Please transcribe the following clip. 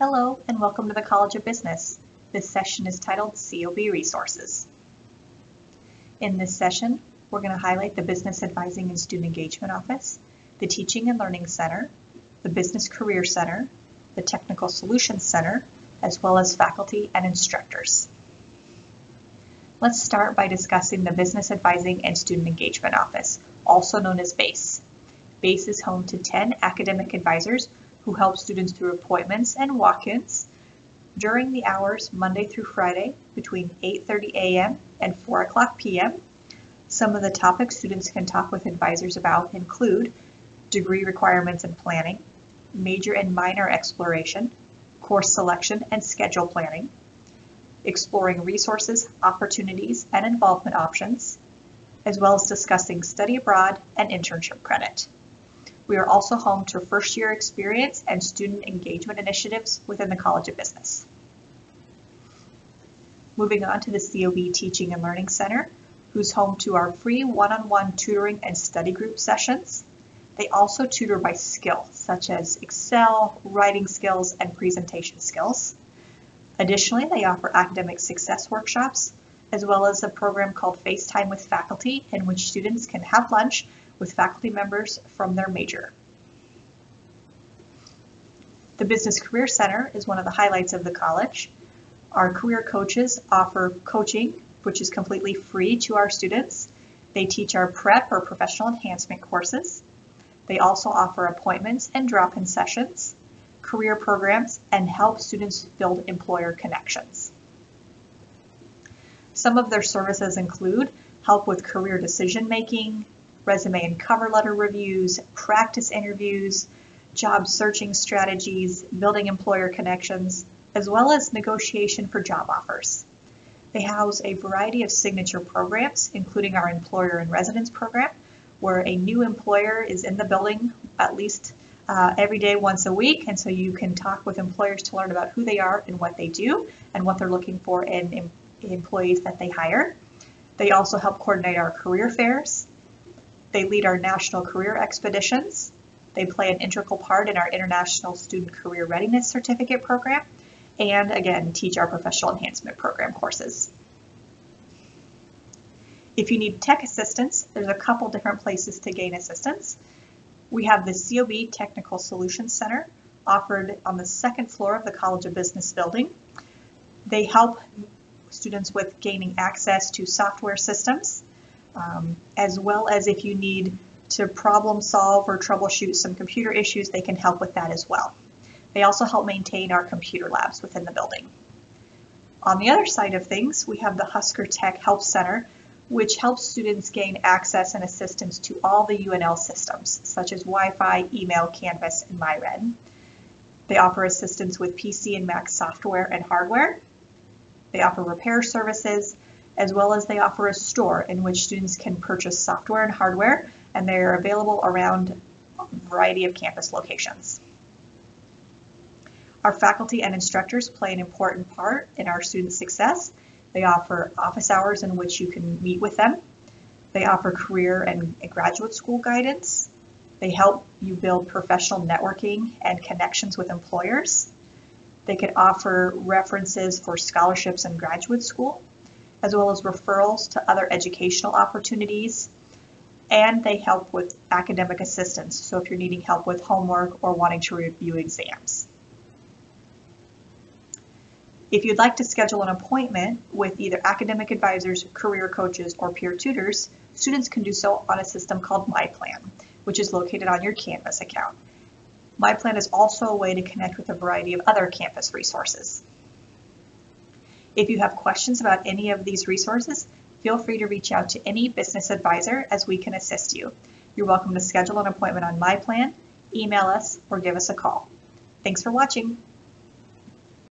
Hello and welcome to the College of Business. This session is titled COB Resources. In this session, we're going to highlight the Business Advising and Student Engagement Office, the Teaching and Learning Center, the Business Career Center, the Technical Solutions Center, as well as faculty and instructors. Let's start by discussing the Business Advising and Student Engagement Office, also known as BASE. BASE is home to 10 academic advisors who help students through appointments and walk-ins during the hours Monday through Friday between 8.30 a.m. and 4 o'clock p.m. Some of the topics students can talk with advisors about include degree requirements and planning, major and minor exploration, course selection and schedule planning, exploring resources, opportunities, and involvement options, as well as discussing study abroad and internship credit. We are also home to first year experience and student engagement initiatives within the College of Business. Moving on to the COB Teaching and Learning Center, who's home to our free one-on-one -on -one tutoring and study group sessions. They also tutor by skill, such as Excel, writing skills, and presentation skills. Additionally, they offer academic success workshops, as well as a program called FaceTime with Faculty, in which students can have lunch with faculty members from their major. The Business Career Center is one of the highlights of the college. Our career coaches offer coaching, which is completely free to our students. They teach our prep or professional enhancement courses. They also offer appointments and drop-in sessions, career programs, and help students build employer connections. Some of their services include help with career decision making, resume and cover letter reviews, practice interviews, job searching strategies, building employer connections, as well as negotiation for job offers. They house a variety of signature programs, including our employer and residence program, where a new employer is in the building at least uh, every day once a week. And so you can talk with employers to learn about who they are and what they do and what they're looking for in, in employees that they hire. They also help coordinate our career fairs, they lead our national career expeditions. They play an integral part in our International Student Career Readiness Certificate program, and again, teach our Professional Enhancement Program courses. If you need tech assistance, there's a couple different places to gain assistance. We have the COB Technical Solutions Center offered on the second floor of the College of Business building. They help students with gaining access to software systems um, as well as if you need to problem solve or troubleshoot some computer issues, they can help with that as well. They also help maintain our computer labs within the building. On the other side of things, we have the Husker Tech Help Center, which helps students gain access and assistance to all the UNL systems, such as Wi-Fi, email, Canvas, and MyRed. They offer assistance with PC and Mac software and hardware. They offer repair services, as well as they offer a store in which students can purchase software and hardware, and they are available around a variety of campus locations. Our faculty and instructors play an important part in our student success. They offer office hours in which you can meet with them. They offer career and graduate school guidance. They help you build professional networking and connections with employers. They could offer references for scholarships and graduate school as well as referrals to other educational opportunities. And they help with academic assistance, so if you're needing help with homework or wanting to review exams. If you'd like to schedule an appointment with either academic advisors, career coaches, or peer tutors, students can do so on a system called MyPlan, which is located on your Canvas account. MyPlan is also a way to connect with a variety of other campus resources. If you have questions about any of these resources, feel free to reach out to any business advisor as we can assist you. You're welcome to schedule an appointment on MyPlan, email us, or give us a call. Thanks for watching.